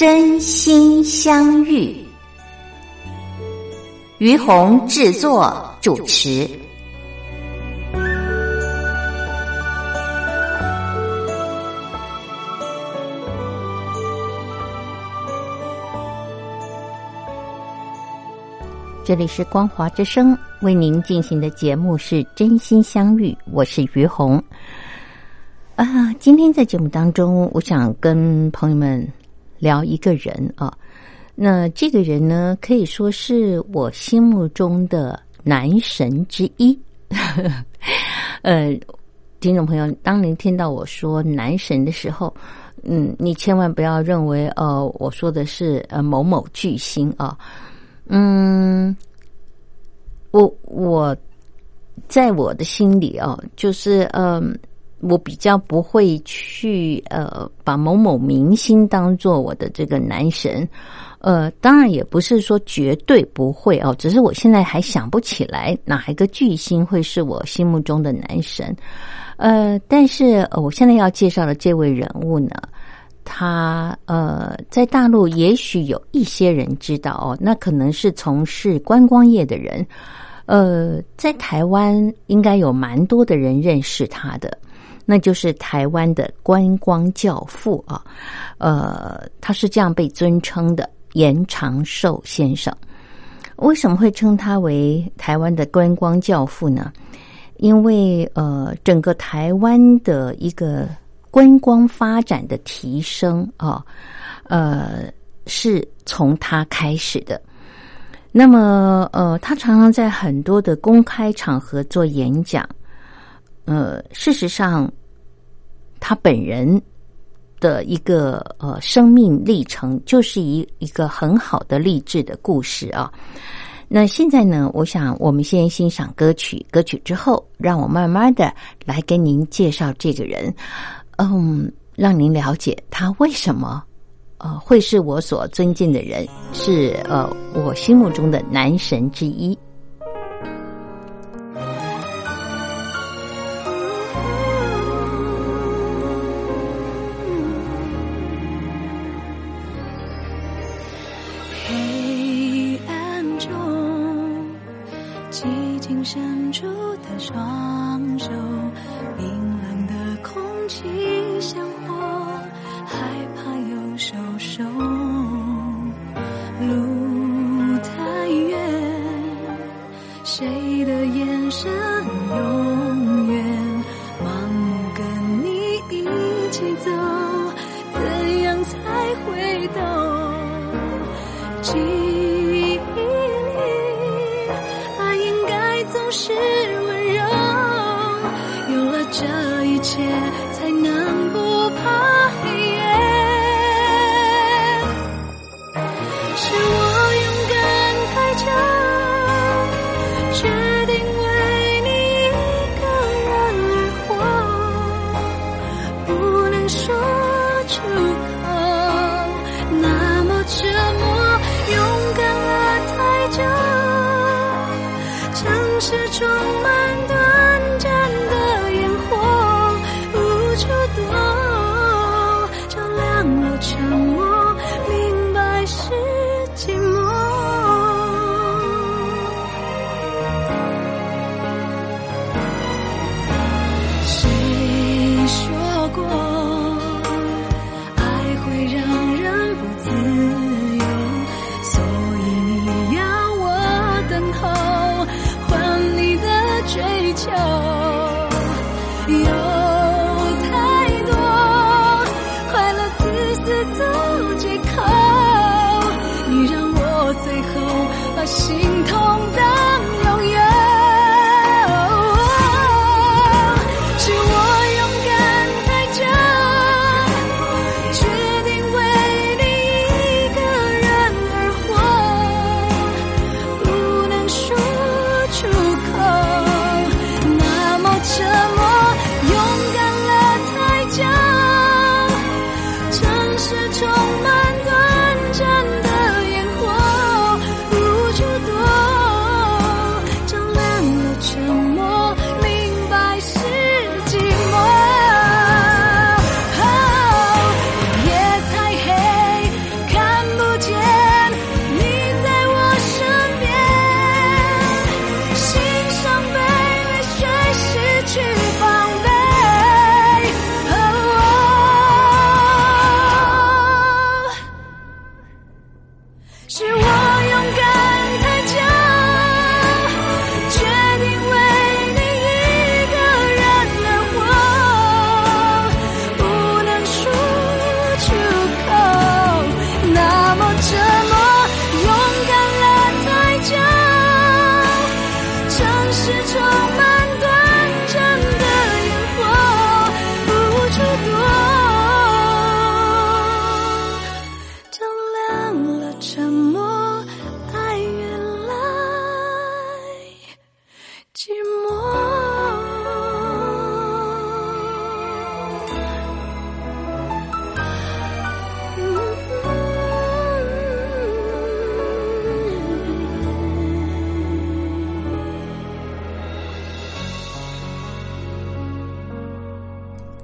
真心相遇，于红制作主持。这里是光华之声为您进行的节目是真心相遇，我是于红。啊，今天在节目当中，我想跟朋友们。聊一个人啊，那这个人呢，可以说是我心目中的男神之一。呃，听众朋友，当您听到我说男神的时候，嗯，你千万不要认为呃，我说的是呃某某巨星啊。嗯，我我在我的心里啊，就是嗯。我比较不会去呃把某某明星当做我的这个男神，呃，当然也不是说绝对不会哦，只是我现在还想不起来哪一个巨星会是我心目中的男神，呃，但是我现在要介绍的这位人物呢，他呃在大陆也许有一些人知道哦，那可能是从事观光业的人，呃，在台湾应该有蛮多的人认识他的。那就是台湾的观光教父啊，呃，他是这样被尊称的严长寿先生。为什么会称他为台湾的观光教父呢？因为呃，整个台湾的一个观光发展的提升啊，呃，是从他开始的。那么呃，他常常在很多的公开场合做演讲。呃，事实上。他本人的一个呃生命历程，就是一一个很好的励志的故事啊。那现在呢，我想我们先欣赏歌曲，歌曲之后，让我慢慢的来跟您介绍这个人，嗯，让您了解他为什么呃会是我所尊敬的人，是呃我心目中的男神之一。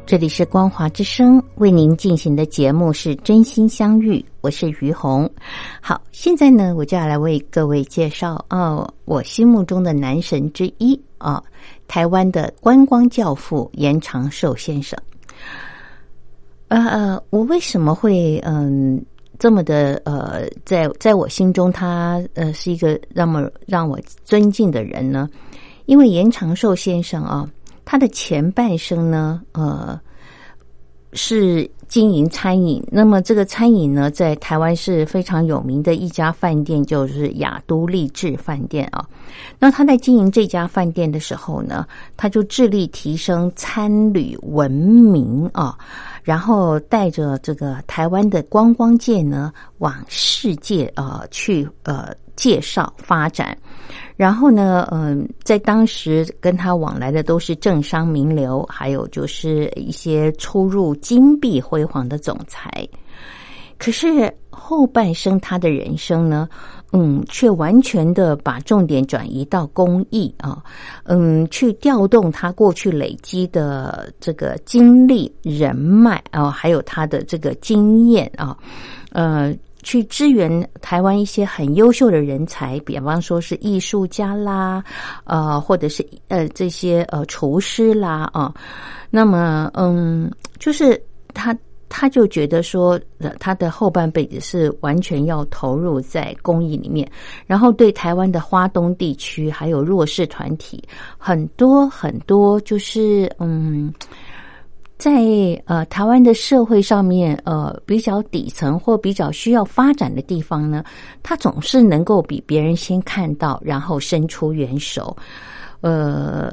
这里是光华之声为您进行的节目是真心相遇，我是于红。好，现在呢，我就要来为各位介绍哦，我心目中的男神之一啊，台湾的观光教父严长寿先生。呃呃，我为什么会嗯这么的呃，在在我心中他呃是一个那么让我尊敬的人呢？因为严长寿先生啊，他的前半生呢，呃，是经营餐饮。那么这个餐饮呢，在台湾是非常有名的一家饭店，就是雅都丽致饭店啊。那他在经营这家饭店的时候呢，他就致力提升餐旅文明啊，然后带着这个台湾的观光界呢，往世界呃去呃介绍发展。然后呢，嗯，在当时跟他往来的都是政商名流，还有就是一些出入金碧辉煌的总裁。可是后半生他的人生呢，嗯，却完全的把重点转移到公益啊，嗯，去调动他过去累积的这个精力、人脉啊，还有他的这个经验啊，呃。去支援台湾一些很优秀的人才，比方说是艺术家啦，呃，或者是呃这些呃厨师啦啊。那么，嗯，就是他他就觉得说，他的后半辈子是完全要投入在公益里面，然后对台湾的花东地区还有弱势团体很多很多，就是嗯。在呃台湾的社会上面，呃比较底层或比较需要发展的地方呢，他总是能够比别人先看到，然后伸出援手。呃，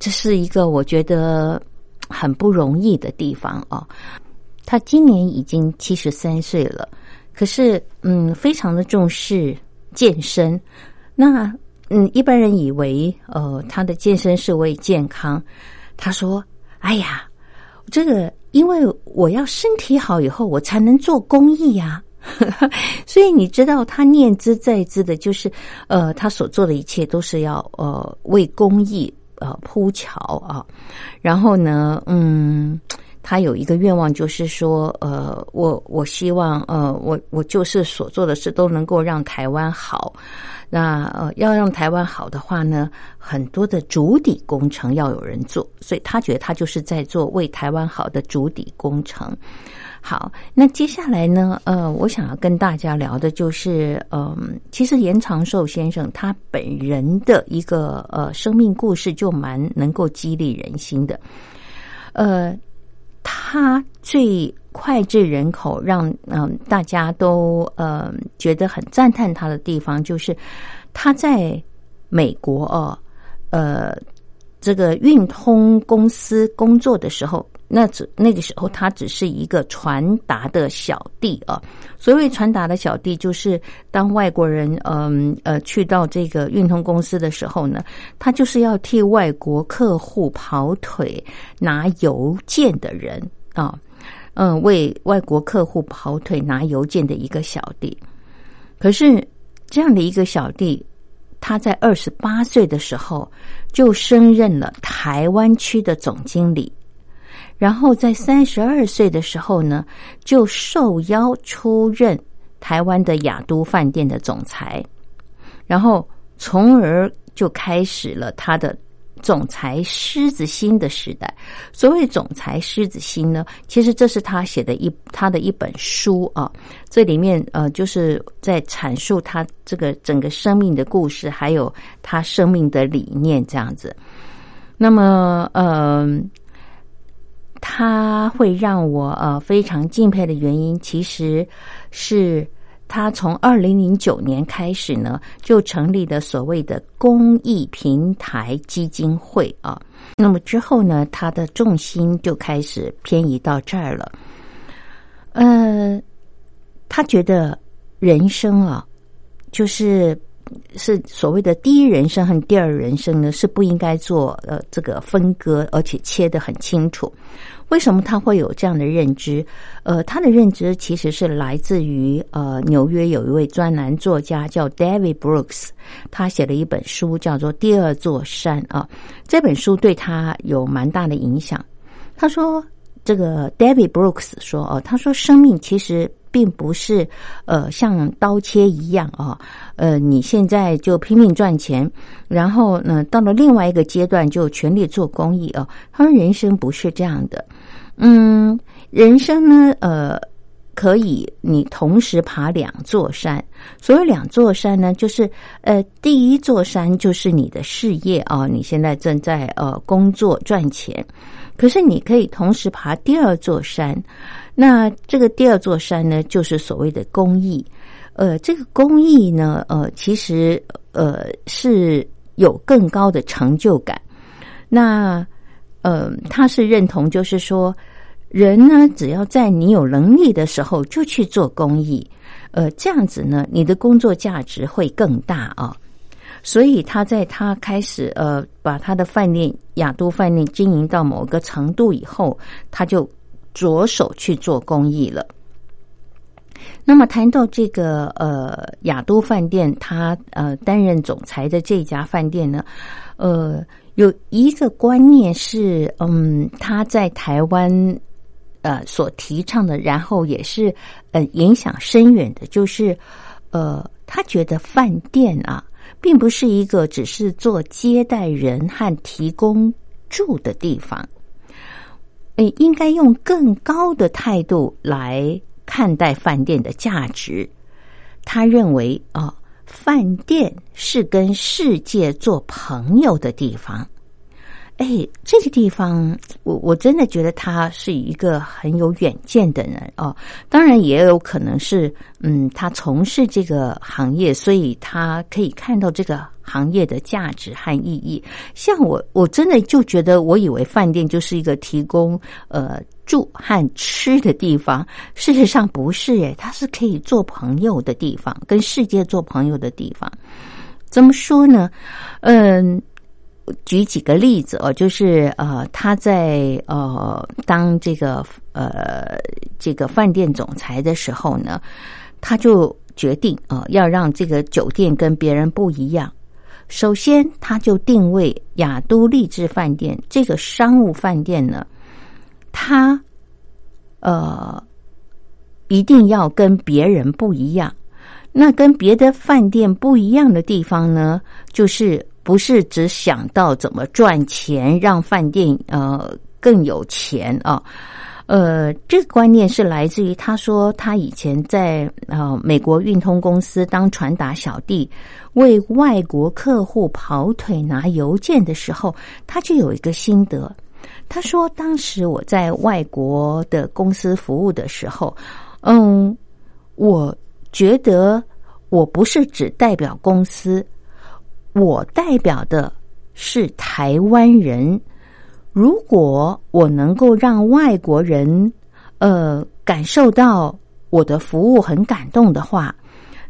这是一个我觉得很不容易的地方哦。他今年已经七十三岁了，可是嗯，非常的重视健身。那嗯，一般人以为呃他的健身是为健康，他说：“哎呀。”这个，因为我要身体好以后，我才能做公益呀。所以你知道，他念兹在兹的，就是呃，他所做的一切都是要呃为公益呃铺桥啊。然后呢，嗯，他有一个愿望，就是说，呃，我我希望呃，我我就是所做的事都能够让台湾好。那呃，要让台湾好的话呢，很多的主底工程要有人做，所以他觉得他就是在做为台湾好的主底工程。好，那接下来呢，呃，我想要跟大家聊的就是，嗯，其实严长寿先生他本人的一个呃生命故事就蛮能够激励人心的，呃，他最。脍炙人口，让嗯大家都呃觉得很赞叹他的地方，就是他在美国哦，呃，这个运通公司工作的时候，那只那个时候他只是一个传达的小弟啊。所谓传达的小弟，就是当外国人嗯呃去到这个运通公司的时候呢，他就是要替外国客户跑腿拿邮件的人啊。嗯，为外国客户跑腿拿邮件的一个小弟，可是这样的一个小弟，他在二十八岁的时候就升任了台湾区的总经理，然后在三十二岁的时候呢，就受邀出任台湾的雅都饭店的总裁，然后从而就开始了他的。总裁狮子心的时代，所谓总裁狮子心呢，其实这是他写的一他的一本书啊。这里面呃，就是在阐述他这个整个生命的故事，还有他生命的理念这样子。那么呃，他会让我呃非常敬佩的原因，其实是他从二零零九年开始呢，就成立了所谓的公益平台基金会啊。那么之后呢，他的重心就开始偏移到这儿了。呃，他觉得人生啊，就是是所谓的第一人生和第二人生呢，是不应该做呃这个分割，而且切得很清楚。为什么他会有这样的认知？呃，他的认知其实是来自于呃纽约有一位专栏作家叫 David Brooks，他写了一本书叫做《第二座山》啊，这本书对他有蛮大的影响。他说，这个 David Brooks 说哦，他说生命其实并不是呃像刀切一样啊，呃你现在就拼命赚钱，然后呢到了另外一个阶段就全力做公益啊。他说人生不是这样的。嗯，人生呢，呃，可以你同时爬两座山。所谓两座山呢，就是呃，第一座山就是你的事业啊，你现在正在呃工作赚钱，可是你可以同时爬第二座山。那这个第二座山呢，就是所谓的公益。呃，这个公益呢，呃，其实呃是有更高的成就感。那呃，他是认同，就是说，人呢，只要在你有能力的时候就去做公益，呃，这样子呢，你的工作价值会更大啊。所以他在他开始呃，把他的饭店雅都饭店经营到某个程度以后，他就着手去做公益了。那么谈到这个呃雅都饭店，他呃担任总裁的这家饭店呢，呃。有一个观念是，嗯，他在台湾呃所提倡的，然后也是呃影响深远的，就是呃，他觉得饭店啊，并不是一个只是做接待人和提供住的地方，诶，应该用更高的态度来看待饭店的价值。他认为啊。饭店是跟世界做朋友的地方，哎，这个地方，我我真的觉得他是一个很有远见的人哦。当然，也有可能是，嗯，他从事这个行业，所以他可以看到这个行业的价值和意义。像我，我真的就觉得，我以为饭店就是一个提供呃。住和吃的地方，事实上不是诶，它是可以做朋友的地方，跟世界做朋友的地方。怎么说呢？嗯，举几个例子哦，就是呃，他在呃当这个呃这个饭店总裁的时候呢，他就决定啊要让这个酒店跟别人不一样。首先，他就定位雅都丽致饭店这个商务饭店呢。他，呃，一定要跟别人不一样。那跟别的饭店不一样的地方呢，就是不是只想到怎么赚钱，让饭店呃更有钱啊。呃，这个观念是来自于他说他以前在呃美国运通公司当传达小弟，为外国客户跑腿拿邮件的时候，他就有一个心得。他说：“当时我在外国的公司服务的时候，嗯，我觉得我不是只代表公司，我代表的是台湾人。如果我能够让外国人呃感受到我的服务很感动的话，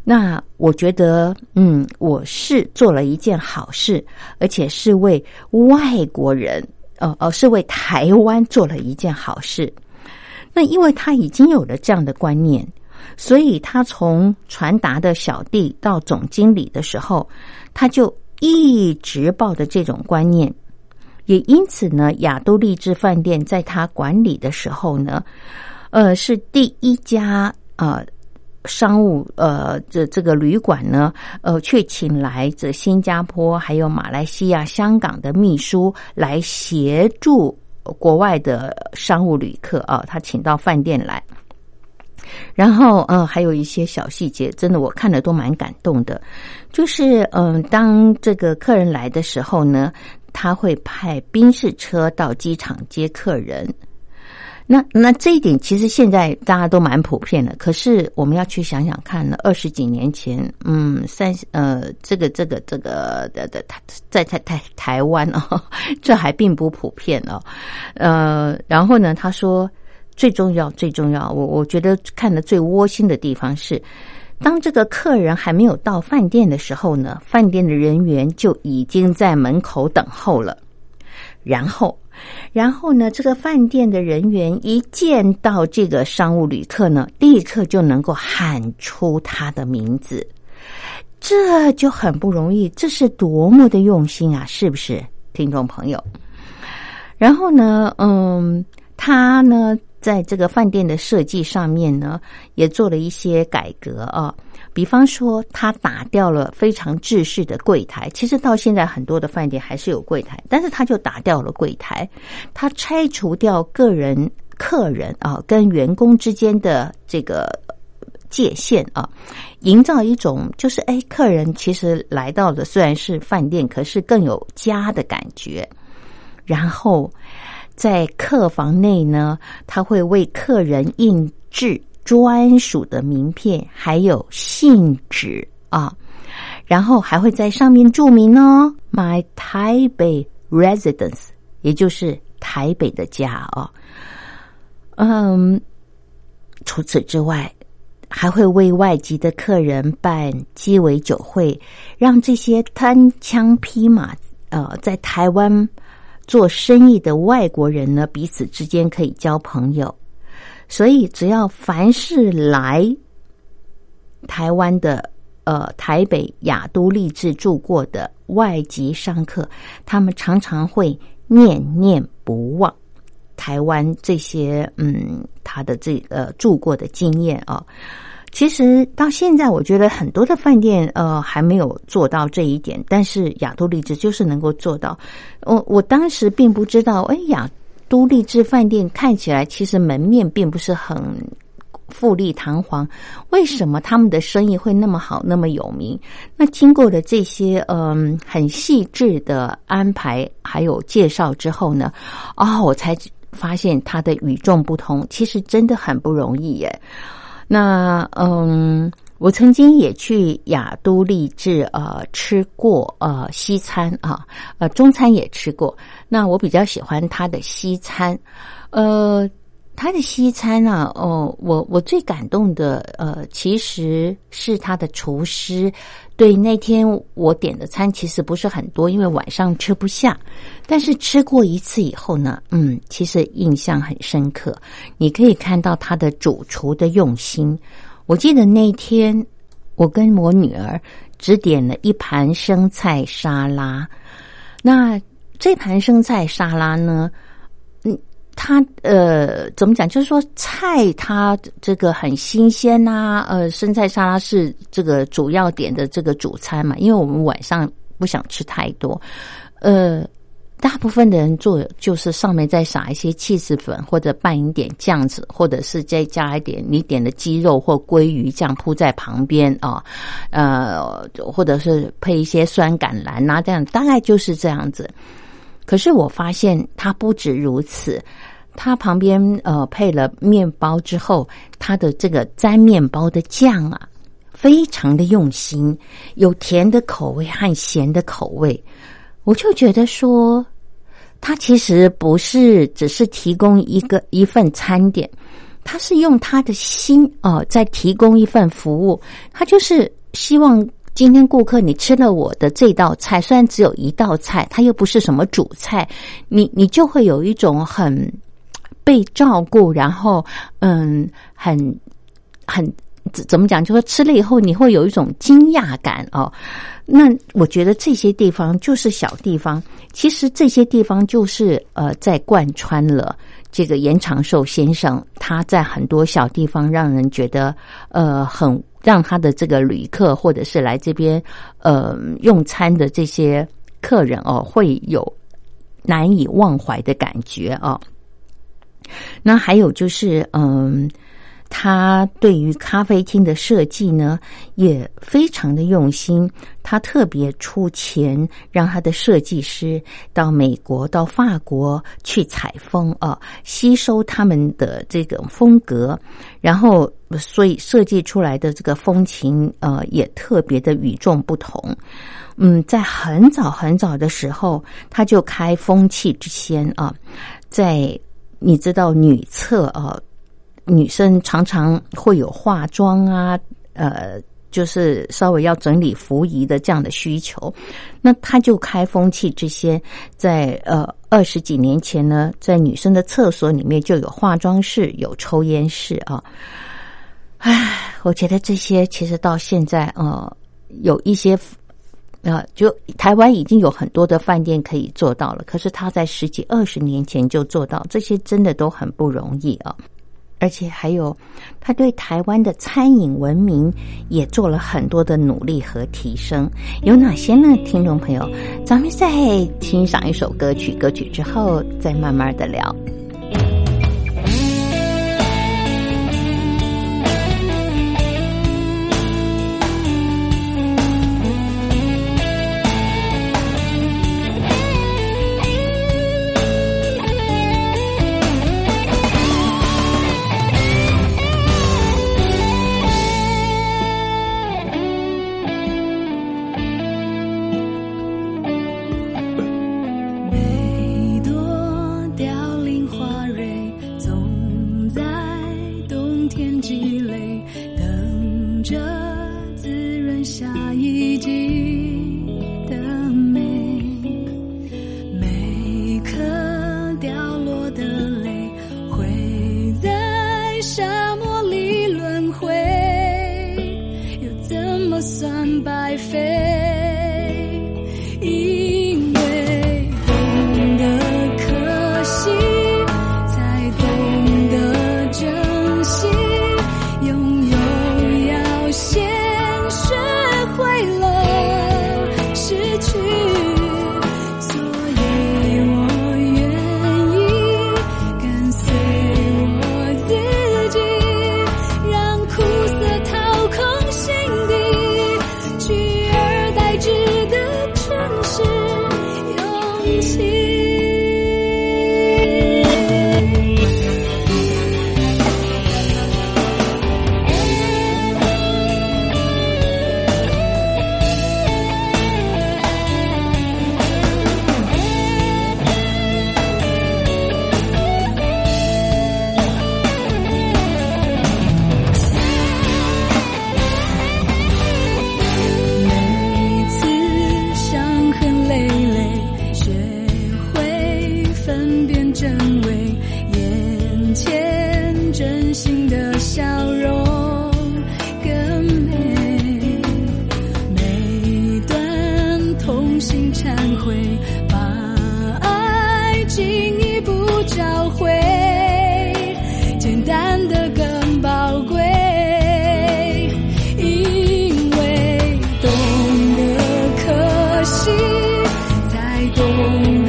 那我觉得，嗯，我是做了一件好事，而且是为外国人。”呃呃，是为台湾做了一件好事。那因为他已经有了这样的观念，所以他从传达的小弟到总经理的时候，他就一直抱着这种观念。也因此呢，亚都丽致饭店在他管理的时候呢，呃，是第一家呃。商务呃，这这个旅馆呢，呃，却请来这新加坡还有马来西亚、香港的秘书来协助国外的商务旅客啊，他请到饭店来，然后呃，还有一些小细节，真的我看了都蛮感动的，就是嗯，当这个客人来的时候呢，他会派宾士车到机场接客人。那那这一点其实现在大家都蛮普遍的，可是我们要去想想看呢，二十几年前，嗯，三呃，这个这个这个的的台在台台台湾哦，这还并不普遍哦，呃，然后呢，他说最重要最重要，我我觉得看的最窝心的地方是，当这个客人还没有到饭店的时候呢，饭店的人员就已经在门口等候了，然后。然后呢，这个饭店的人员一见到这个商务旅客呢，立刻就能够喊出他的名字，这就很不容易。这是多么的用心啊，是不是，听众朋友？然后呢，嗯，他呢，在这个饭店的设计上面呢，也做了一些改革啊。比方说，他打掉了非常制式的柜台。其实到现在，很多的饭店还是有柜台，但是他就打掉了柜台。他拆除掉个人、客人啊跟员工之间的这个界限啊，营造一种就是哎，客人其实来到的虽然是饭店，可是更有家的感觉。然后在客房内呢，他会为客人印制。专属的名片，还有信纸啊，然后还会在上面注明哦，My 台北 residence，也就是台北的家啊。嗯，除此之外，还会为外籍的客人办鸡尾酒会，让这些单枪匹马呃在台湾做生意的外国人呢，彼此之间可以交朋友。所以，只要凡是来台湾的，呃，台北雅都丽志住过的外籍商客，他们常常会念念不忘台湾这些，嗯，他的这呃住过的经验啊。其实到现在，我觉得很多的饭店，呃，还没有做到这一点，但是雅都丽志就是能够做到。我我当时并不知道，哎呀。都丽致饭店看起来其实门面并不是很富丽堂皇，为什么他们的生意会那么好、那么有名？那经过了这些嗯很细致的安排还有介绍之后呢，啊，我才发现它的与众不同，其实真的很不容易耶。那嗯。我曾经也去雅都丽致呃吃过呃西餐啊呃中餐也吃过，那我比较喜欢它的西餐，呃，它的西餐呢，哦，我我最感动的呃其实是他的厨师，对那天我点的餐其实不是很多，因为晚上吃不下，但是吃过一次以后呢，嗯，其实印象很深刻，你可以看到他的主厨的用心。我记得那天，我跟我女儿只点了一盘生菜沙拉。那这盘生菜沙拉呢，嗯，它呃怎么讲？就是说菜它这个很新鲜呐。呃，生菜沙拉是这个主要点的这个主餐嘛，因为我们晚上不想吃太多，呃。大部分的人做就是上面再撒一些气子粉，或者拌一点酱子，或者是再加一点你点的鸡肉或鲑鱼酱铺在旁边啊，呃，或者是配一些酸橄榄啊，这样大概就是这样子。可是我发现它不止如此，它旁边呃配了面包之后，它的这个沾面包的酱啊，非常的用心，有甜的口味和咸的口味，我就觉得说。他其实不是只是提供一个一份餐点，他是用他的心哦，在提供一份服务。他就是希望今天顾客你吃了我的这道菜，虽然只有一道菜，它又不是什么主菜，你你就会有一种很被照顾，然后嗯，很很怎么讲？就说吃了以后你会有一种惊讶感哦。那我觉得这些地方就是小地方。其实这些地方就是呃，在贯穿了这个严长寿先生他在很多小地方让人觉得呃很让他的这个旅客或者是来这边呃用餐的这些客人哦会有难以忘怀的感觉哦。那还有就是嗯。他对于咖啡厅的设计呢，也非常的用心。他特别出钱让他的设计师到美国、到法国去采风啊，吸收他们的这个风格，然后所以设计出来的这个风情呃也特别的与众不同。嗯，在很早很早的时候，他就开风气之先啊，在你知道女厕啊，女生常常会有化妆啊，呃。就是稍微要整理服仪的这样的需求，那他就开风气这些，在呃二十几年前呢，在女生的厕所里面就有化妆室、有抽烟室啊。唉，我觉得这些其实到现在呃有一些啊，就台湾已经有很多的饭店可以做到了，可是他在十几二十年前就做到，这些真的都很不容易啊。而且还有，他对台湾的餐饮文明也做了很多的努力和提升。有哪些呢？听众朋友，咱们再欣赏一首歌曲，歌曲之后再慢慢的聊。生。Thank you.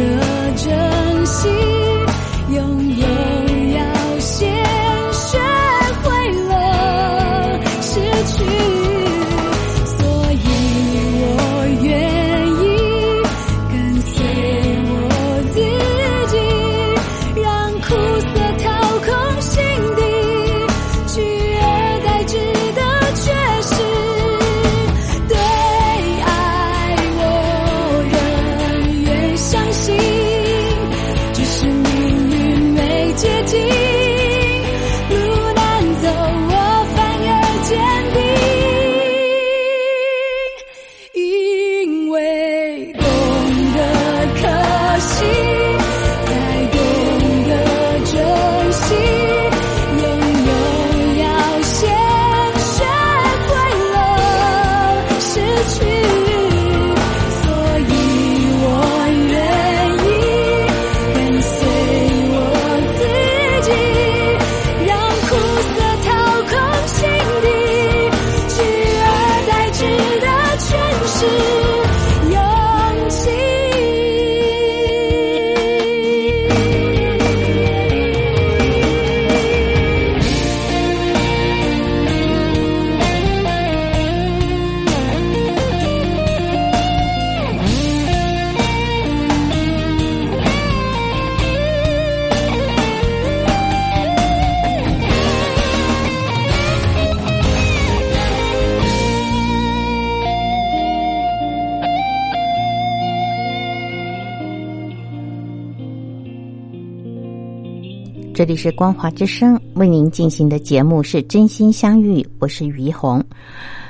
这里是光华之声为您进行的节目是真心相遇，我是于红。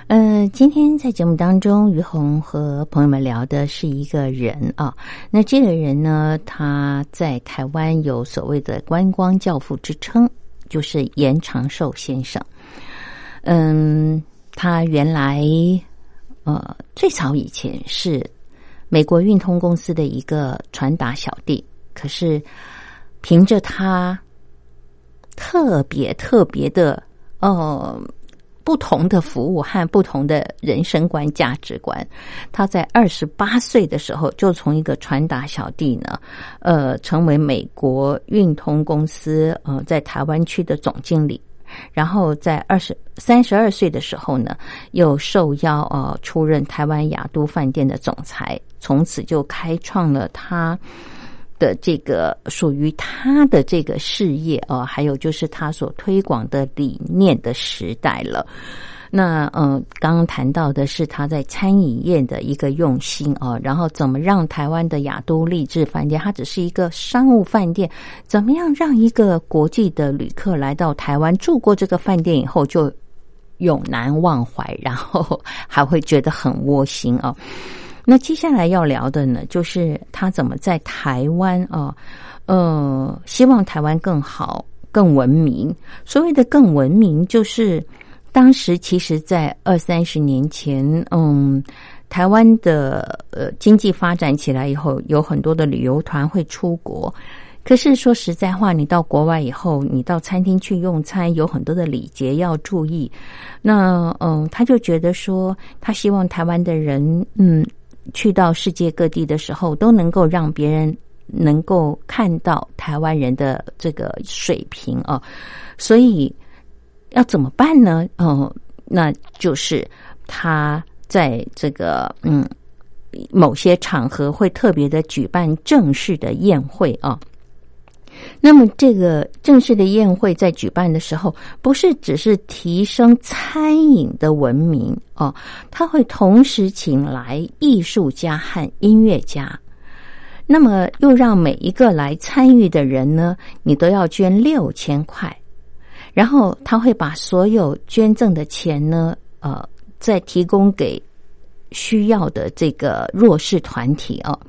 呃，今天在节目当中，于红和朋友们聊的是一个人啊。那这个人呢，他在台湾有所谓的观光教父之称，就是严长寿先生。嗯，他原来呃最早以前是美国运通公司的一个传达小弟，可是凭着他。特别特别的，呃，不同的服务和不同的人生观、价值观。他在二十八岁的时候，就从一个传达小弟呢，呃，成为美国运通公司呃在台湾区的总经理。然后在二十三十二岁的时候呢，又受邀呃出任台湾雅都饭店的总裁，从此就开创了他。的这个属于他的这个事业哦，还有就是他所推广的理念的时代了。那嗯，刚刚谈到的是他在餐饮业的一个用心哦，然后怎么让台湾的亚都丽致饭店，它只是一个商务饭店，怎么样让一个国际的旅客来到台湾住过这个饭店以后就永难忘怀，然后还会觉得很窝心哦。那接下来要聊的呢，就是他怎么在台湾啊，呃，希望台湾更好、更文明。所谓的更文明，就是当时其实，在二三十年前，嗯，台湾的呃经济发展起来以后，有很多的旅游团会出国。可是说实在话，你到国外以后，你到餐厅去用餐，有很多的礼节要注意。那嗯，他就觉得说，他希望台湾的人，嗯。去到世界各地的时候，都能够让别人能够看到台湾人的这个水平哦，所以要怎么办呢？哦，那就是他在这个嗯某些场合会特别的举办正式的宴会啊。那么，这个正式的宴会在举办的时候，不是只是提升餐饮的文明哦，他会同时请来艺术家和音乐家。那么，又让每一个来参与的人呢，你都要捐六千块，然后他会把所有捐赠的钱呢，呃，再提供给需要的这个弱势团体哦。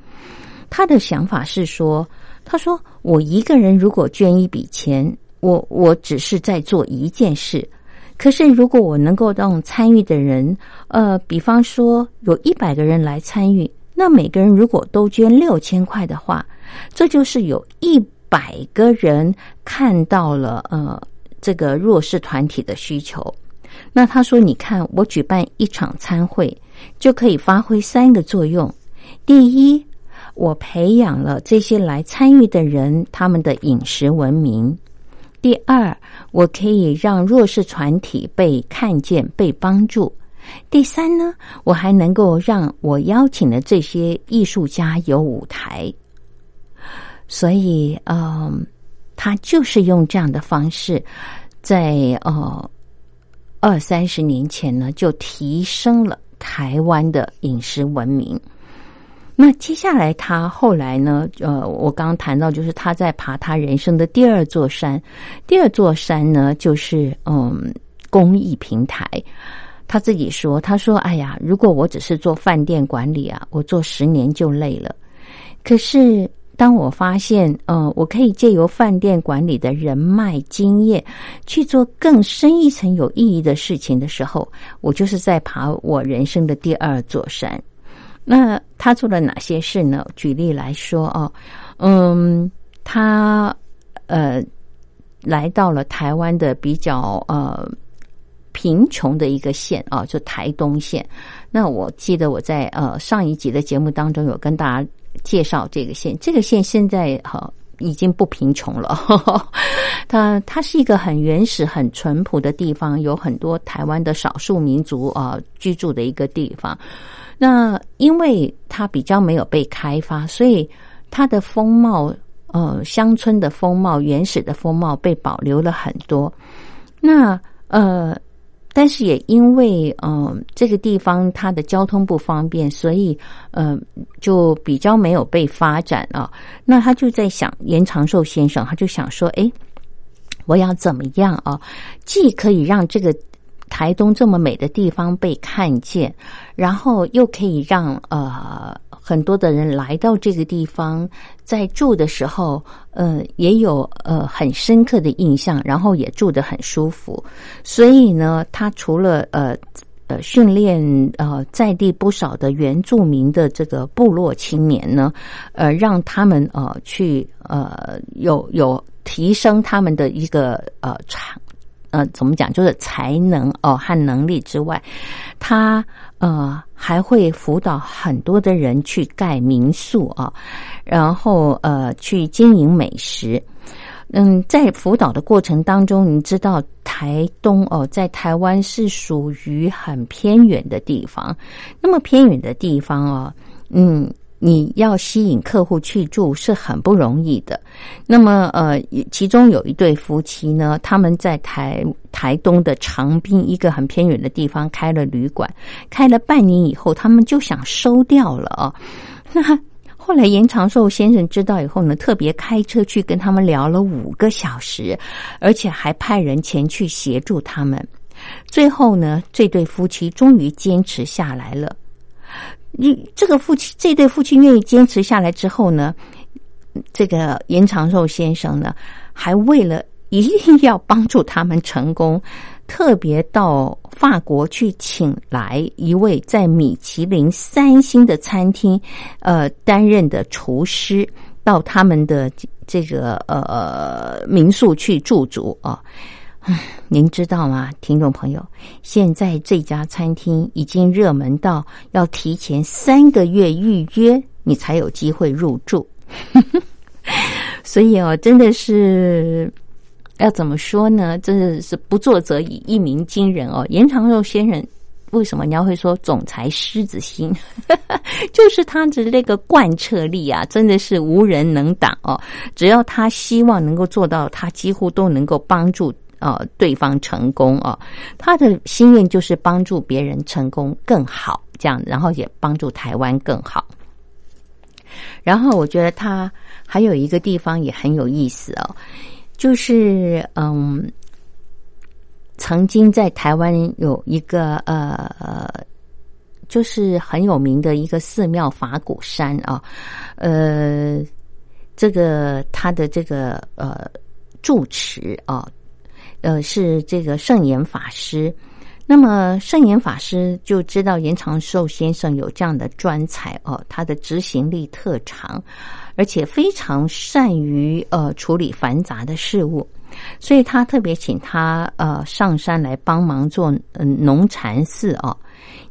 他的想法是说。他说：“我一个人如果捐一笔钱，我我只是在做一件事。可是如果我能够让参与的人，呃，比方说有一百个人来参与，那每个人如果都捐六千块的话，这就是有一百个人看到了呃这个弱势团体的需求。那他说：你看，我举办一场参会就可以发挥三个作用。第一。”我培养了这些来参与的人，他们的饮食文明。第二，我可以让弱势团体被看见、被帮助。第三呢，我还能够让我邀请的这些艺术家有舞台。所以，嗯，他就是用这样的方式，在呃二三十年前呢，就提升了台湾的饮食文明。那接下来，他后来呢？呃，我刚谈到，就是他在爬他人生的第二座山。第二座山呢，就是嗯，公益平台。他自己说：“他说，哎呀，如果我只是做饭店管理啊，我做十年就累了。可是当我发现，嗯，我可以借由饭店管理的人脉经验去做更深一层有意义的事情的时候，我就是在爬我人生的第二座山。”那他做了哪些事呢？举例来说哦，嗯，他呃来到了台湾的比较呃贫穷的一个县啊，就台东县。那我记得我在呃上一集的节目当中有跟大家介绍这个县，这个县现在哈已经不贫穷了。它它是一个很原始、很淳朴的地方，有很多台湾的少数民族啊居住的一个地方。那因为它比较没有被开发，所以它的风貌，呃，乡村的风貌、原始的风貌被保留了很多。那呃，但是也因为嗯这个地方它的交通不方便，所以呃就比较没有被发展啊。那他就在想，严长寿先生他就想说，哎，我要怎么样啊？既可以让这个台东这么美的地方被看见，然后又可以让呃很多的人来到这个地方，在住的时候，呃，也有呃很深刻的印象，然后也住得很舒服。所以呢，他除了呃。呃，训练呃在地不少的原住民的这个部落青年呢，呃，让他们呃去呃有有提升他们的一个呃才呃怎么讲，就是才能哦和能力之外，他呃还会辅导很多的人去盖民宿啊，然后呃去经营美食。嗯，在辅导的过程当中，你知道台东哦，在台湾是属于很偏远的地方。那么偏远的地方哦，嗯，你要吸引客户去住是很不容易的。那么呃，其中有一对夫妻呢，他们在台台东的长滨一个很偏远的地方开了旅馆，开了半年以后，他们就想收掉了啊。那。后来严长寿先生知道以后呢，特别开车去跟他们聊了五个小时，而且还派人前去协助他们。最后呢，这对夫妻终于坚持下来了。你这个夫妻，这对夫妻愿意坚持下来之后呢，这个严长寿先生呢，还为了一定要帮助他们成功。特别到法国去请来一位在米其林三星的餐厅，呃，担任的厨师，到他们的这个呃民宿去驻足啊。您知道吗，听众朋友？现在这家餐厅已经热门到要提前三个月预约，你才有机会入住。所以哦，真的是。要怎么说呢？真的是不做则已，一鸣惊人哦！严长寿先生为什么你要会说总裁狮子心？就是他的那个贯彻力啊，真的是无人能挡哦！只要他希望能够做到，他几乎都能够帮助呃对方成功哦。他的心愿就是帮助别人成功更好，这样，然后也帮助台湾更好。然后我觉得他还有一个地方也很有意思哦。就是嗯，曾经在台湾有一个呃，就是很有名的一个寺庙法鼓山啊，呃，这个他的这个呃住持啊，呃是这个圣严法师。那么圣严法师就知道严长寿先生有这样的专才哦，他的执行力特长。而且非常善于呃处理繁杂的事物，所以他特别请他呃上山来帮忙做嗯农禅寺啊。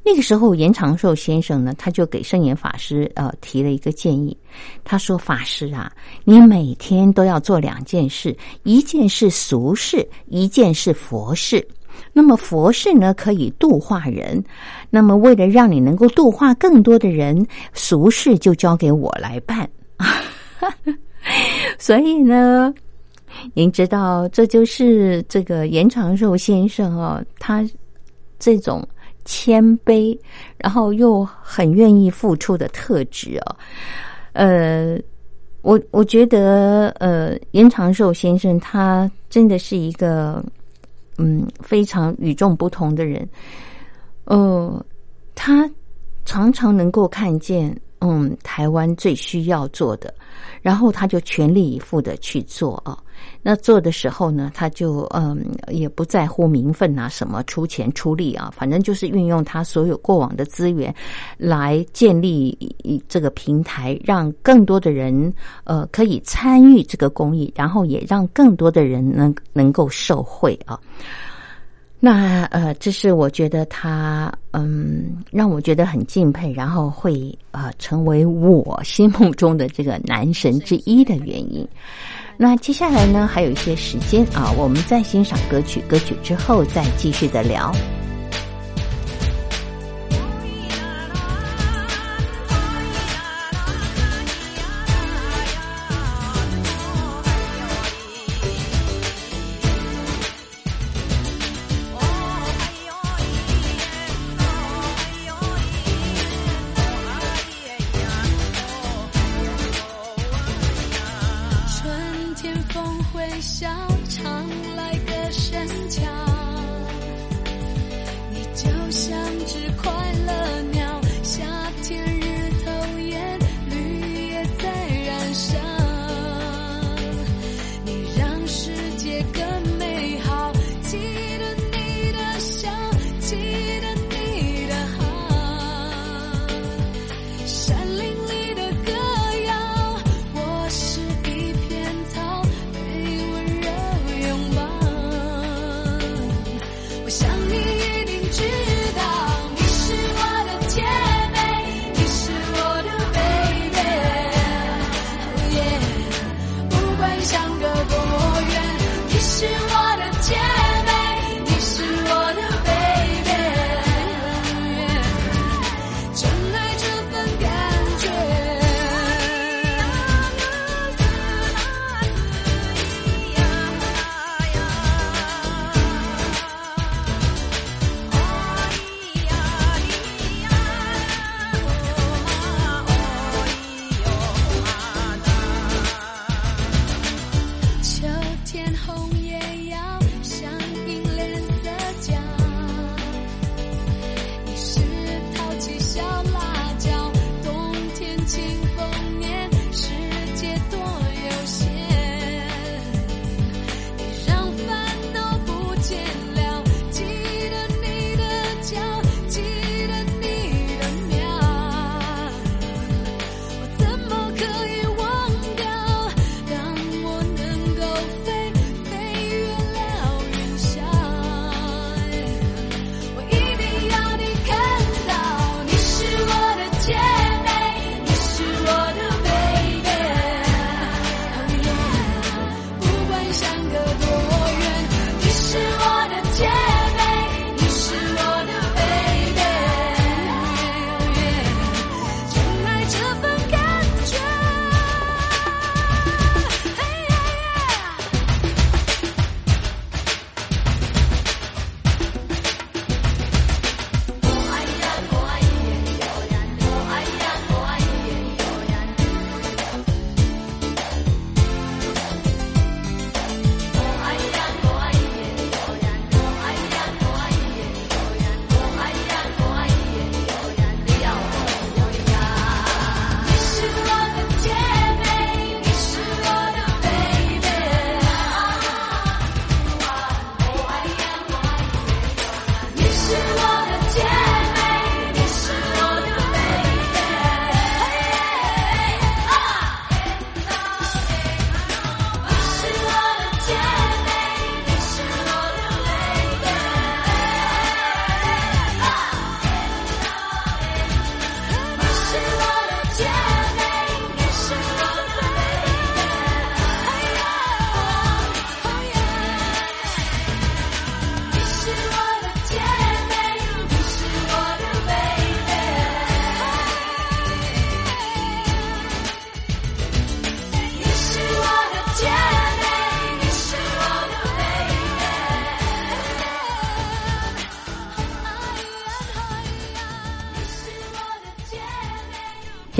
那个时候，严长寿先生呢，他就给圣严法师呃提了一个建议，他说：“法师啊，你每天都要做两件事，一件是俗事，一件是佛事。那么佛事呢，可以度化人；那么为了让你能够度化更多的人，俗事就交给我来办。”所以呢，您知道，这就是这个严长寿先生哦，他这种谦卑，然后又很愿意付出的特质哦。呃，我我觉得，呃，严长寿先生他真的是一个嗯非常与众不同的人。呃，他常常能够看见。嗯，台湾最需要做的，然后他就全力以赴的去做啊。那做的时候呢，他就嗯也不在乎名分啊，什么出钱出力啊，反正就是运用他所有过往的资源来建立这个平台，让更多的人呃可以参与这个公益，然后也让更多的人能能够受惠啊。那呃，这是我觉得他嗯，让我觉得很敬佩，然后会呃成为我心目中的这个男神之一的原因。那接下来呢，还有一些时间啊，我们再欣赏歌曲，歌曲之后再继续的聊。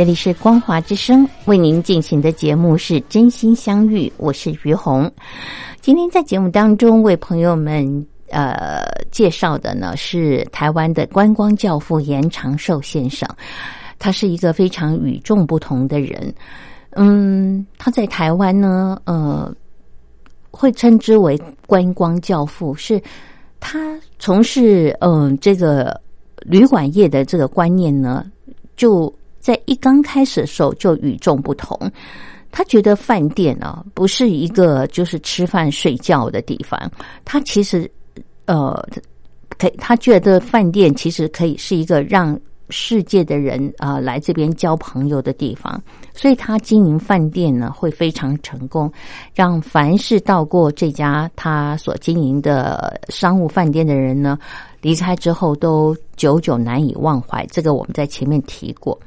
这里是光华之声为您进行的节目是真心相遇，我是于红。今天在节目当中为朋友们呃介绍的呢是台湾的观光教父严长寿先生，他是一个非常与众不同的人。嗯，他在台湾呢，呃，会称之为观光教父，是他从事嗯这个旅馆业的这个观念呢，就。在一刚开始的时候就与众不同，他觉得饭店啊不是一个就是吃饭睡觉的地方，他其实呃可他觉得饭店其实可以是一个让世界的人啊来这边交朋友的地方，所以他经营饭店呢会非常成功，让凡是到过这家他所经营的商务饭店的人呢离开之后都久久难以忘怀。这个我们在前面提过。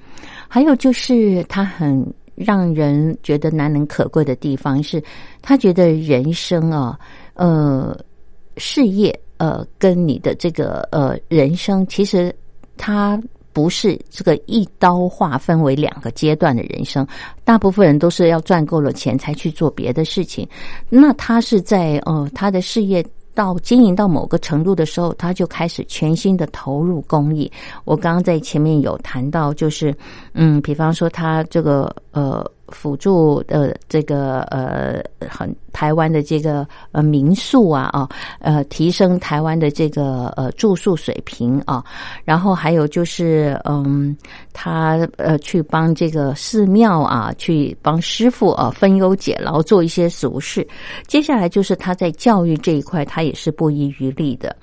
还有就是他很让人觉得难能可贵的地方是，他觉得人生啊，呃，事业呃，跟你的这个呃人生，其实他不是这个一刀划分为两个阶段的人生。大部分人都是要赚够了钱才去做别的事情，那他是在呃他的事业。到经营到某个程度的时候，他就开始全心的投入公益。我刚刚在前面有谈到，就是嗯，比方说他这个呃。辅助的这个呃，很台湾的这个呃民宿啊啊，呃提升台湾的这个呃住宿水平啊，然后还有就是嗯，他呃去帮这个寺庙啊，去帮师傅啊分忧解劳，做一些俗事。接下来就是他在教育这一块，他也是不遗余力的。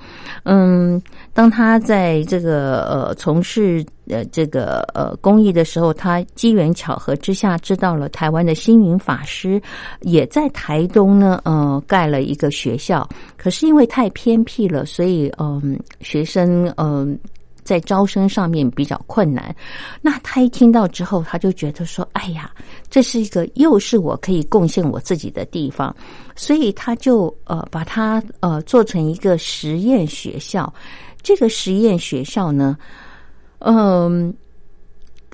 嗯，当他在这个呃从事。呃，这个呃，公益的时候，他机缘巧合之下知道了台湾的星云法师也在台东呢，呃，盖了一个学校。可是因为太偏僻了，所以嗯，学生嗯在招生上面比较困难。那他一听到之后，他就觉得说：“哎呀，这是一个又是我可以贡献我自己的地方。”所以他就呃把它呃做成一个实验学校。这个实验学校呢。嗯，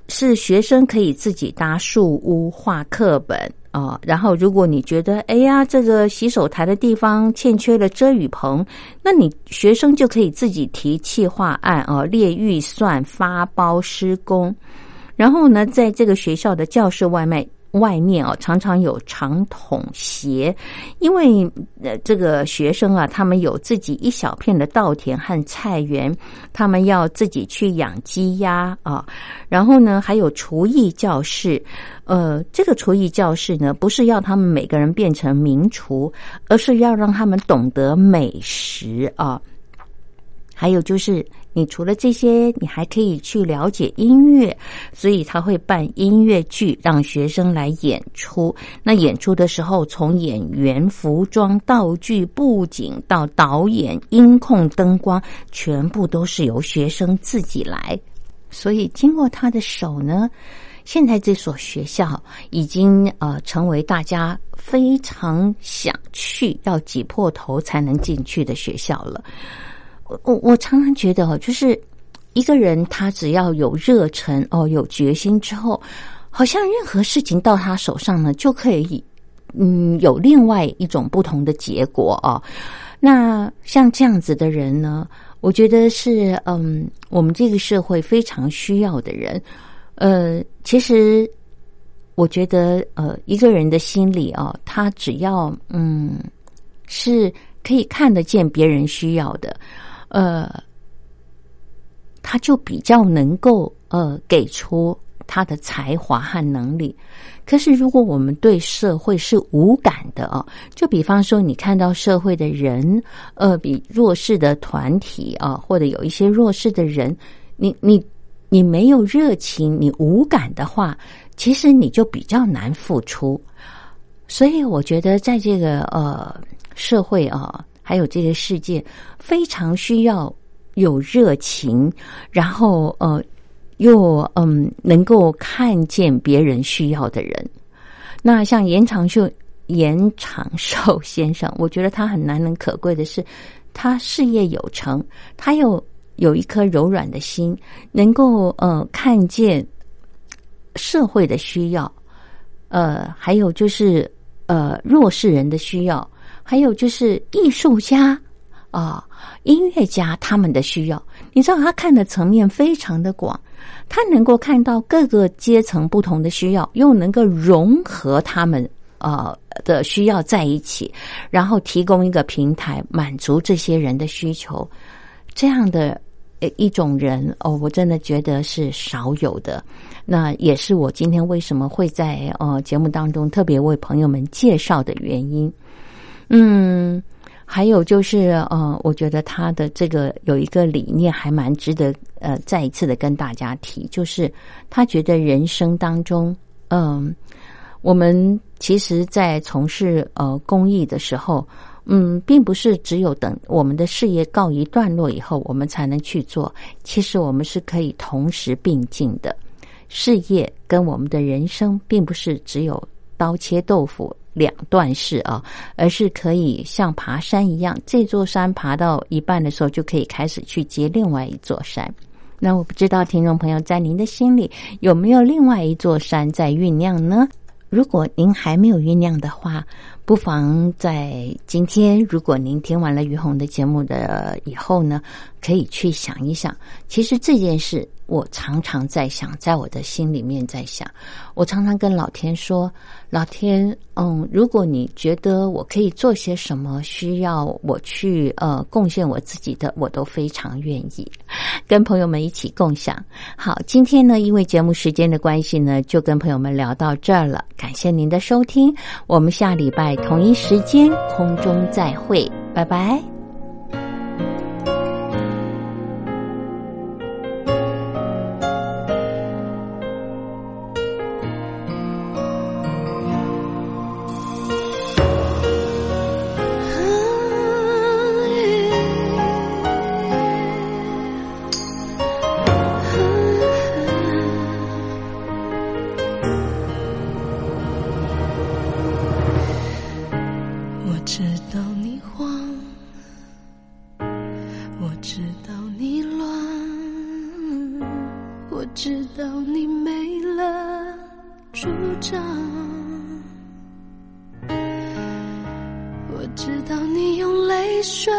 是学生可以自己搭树屋、画课本啊。然后，如果你觉得哎呀，这个洗手台的地方欠缺了遮雨棚，那你学生就可以自己提企划案啊，列预算、发包施工。然后呢，在这个学校的教室外面。外面哦，常常有长筒鞋，因为呃，这个学生啊，他们有自己一小片的稻田和菜园，他们要自己去养鸡鸭啊。然后呢，还有厨艺教室，呃，这个厨艺教室呢，不是要他们每个人变成名厨，而是要让他们懂得美食啊。还有就是。你除了这些，你还可以去了解音乐，所以他会办音乐剧，让学生来演出。那演出的时候，从演员、服装、道具、布景到导演、音控、灯光，全部都是由学生自己来。所以经过他的手呢，现在这所学校已经呃成为大家非常想去、要挤破头才能进去的学校了。我我常常觉得哦，就是一个人他只要有热忱哦，有决心之后，好像任何事情到他手上呢，就可以嗯有另外一种不同的结果哦。那像这样子的人呢，我觉得是嗯我们这个社会非常需要的人。呃，其实我觉得呃一个人的心里啊，他只要嗯是可以看得见别人需要的。呃，他就比较能够呃给出他的才华和能力。可是，如果我们对社会是无感的啊，就比方说，你看到社会的人，呃，比弱势的团体啊，或者有一些弱势的人，你你你没有热情，你无感的话，其实你就比较难付出。所以，我觉得在这个呃社会啊。还有这个世界非常需要有热情，然后呃，又嗯能够看见别人需要的人。那像严长寿严长寿先生，我觉得他很难能可贵的是，他事业有成，他又有一颗柔软的心，能够呃看见社会的需要，呃，还有就是呃弱势人的需要，还有就是艺术家啊、音乐家他们的需要。你知道，他看的层面非常的广，他能够看到各个阶层不同的需要，又能够融合他们呃的需要在一起，然后提供一个平台，满足这些人的需求。这样的呃一种人哦，我真的觉得是少有的。那也是我今天为什么会在呃节目当中特别为朋友们介绍的原因。嗯，还有就是呃，我觉得他的这个有一个理念还蛮值得呃再一次的跟大家提，就是他觉得人生当中，嗯、我们其实，在从事呃公益的时候，嗯，并不是只有等我们的事业告一段落以后，我们才能去做。其实我们是可以同时并进的，事业跟我们的人生，并不是只有刀切豆腐两段式啊，而是可以像爬山一样，这座山爬到一半的时候，就可以开始去接另外一座山。那我不知道听众朋友在您的心里有没有另外一座山在酝酿呢？如果您还没有酝酿的话，不妨在今天，如果您听完了于红的节目的以后呢，可以去想一想，其实这件事我常常在想，在我的心里面在想，我常常跟老天说，老天，嗯，如果你觉得我可以做些什么，需要我去呃贡献我自己的，我都非常愿意跟朋友们一起共享。好，今天呢，因为节目时间的关系呢，就跟朋友们聊到这儿了。感谢您的收听，我们下礼拜同一时间空中再会，拜拜。知道你没了主张，我知道你用泪水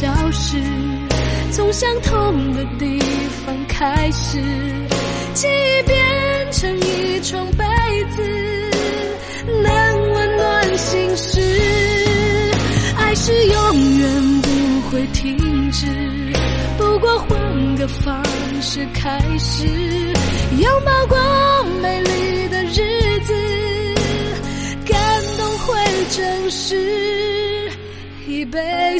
消失，从相同的地方开始，记忆变成一床被子，能温暖心事。爱是永远不会停止，不过换个方式开始，拥抱过美丽的日子，感动会真实一辈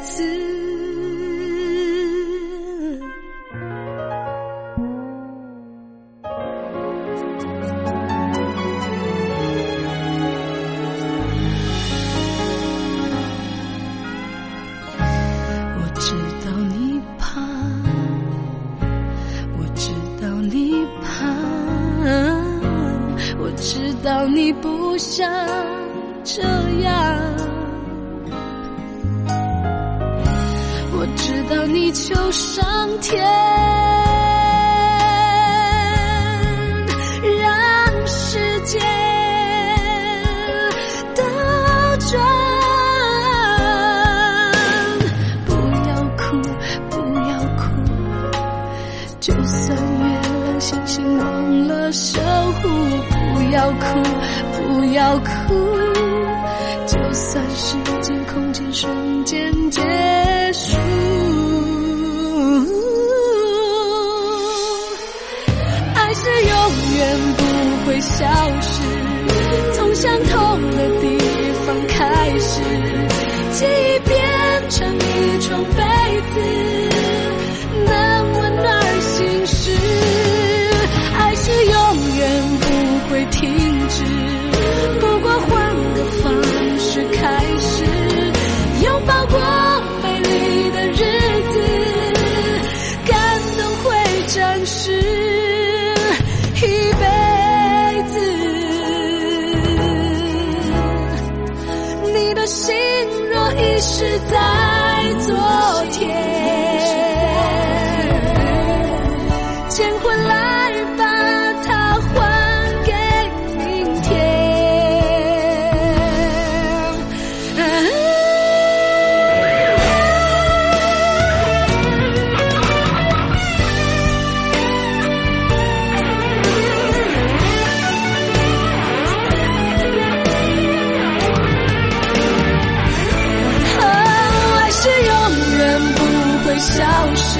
消失，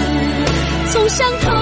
从相同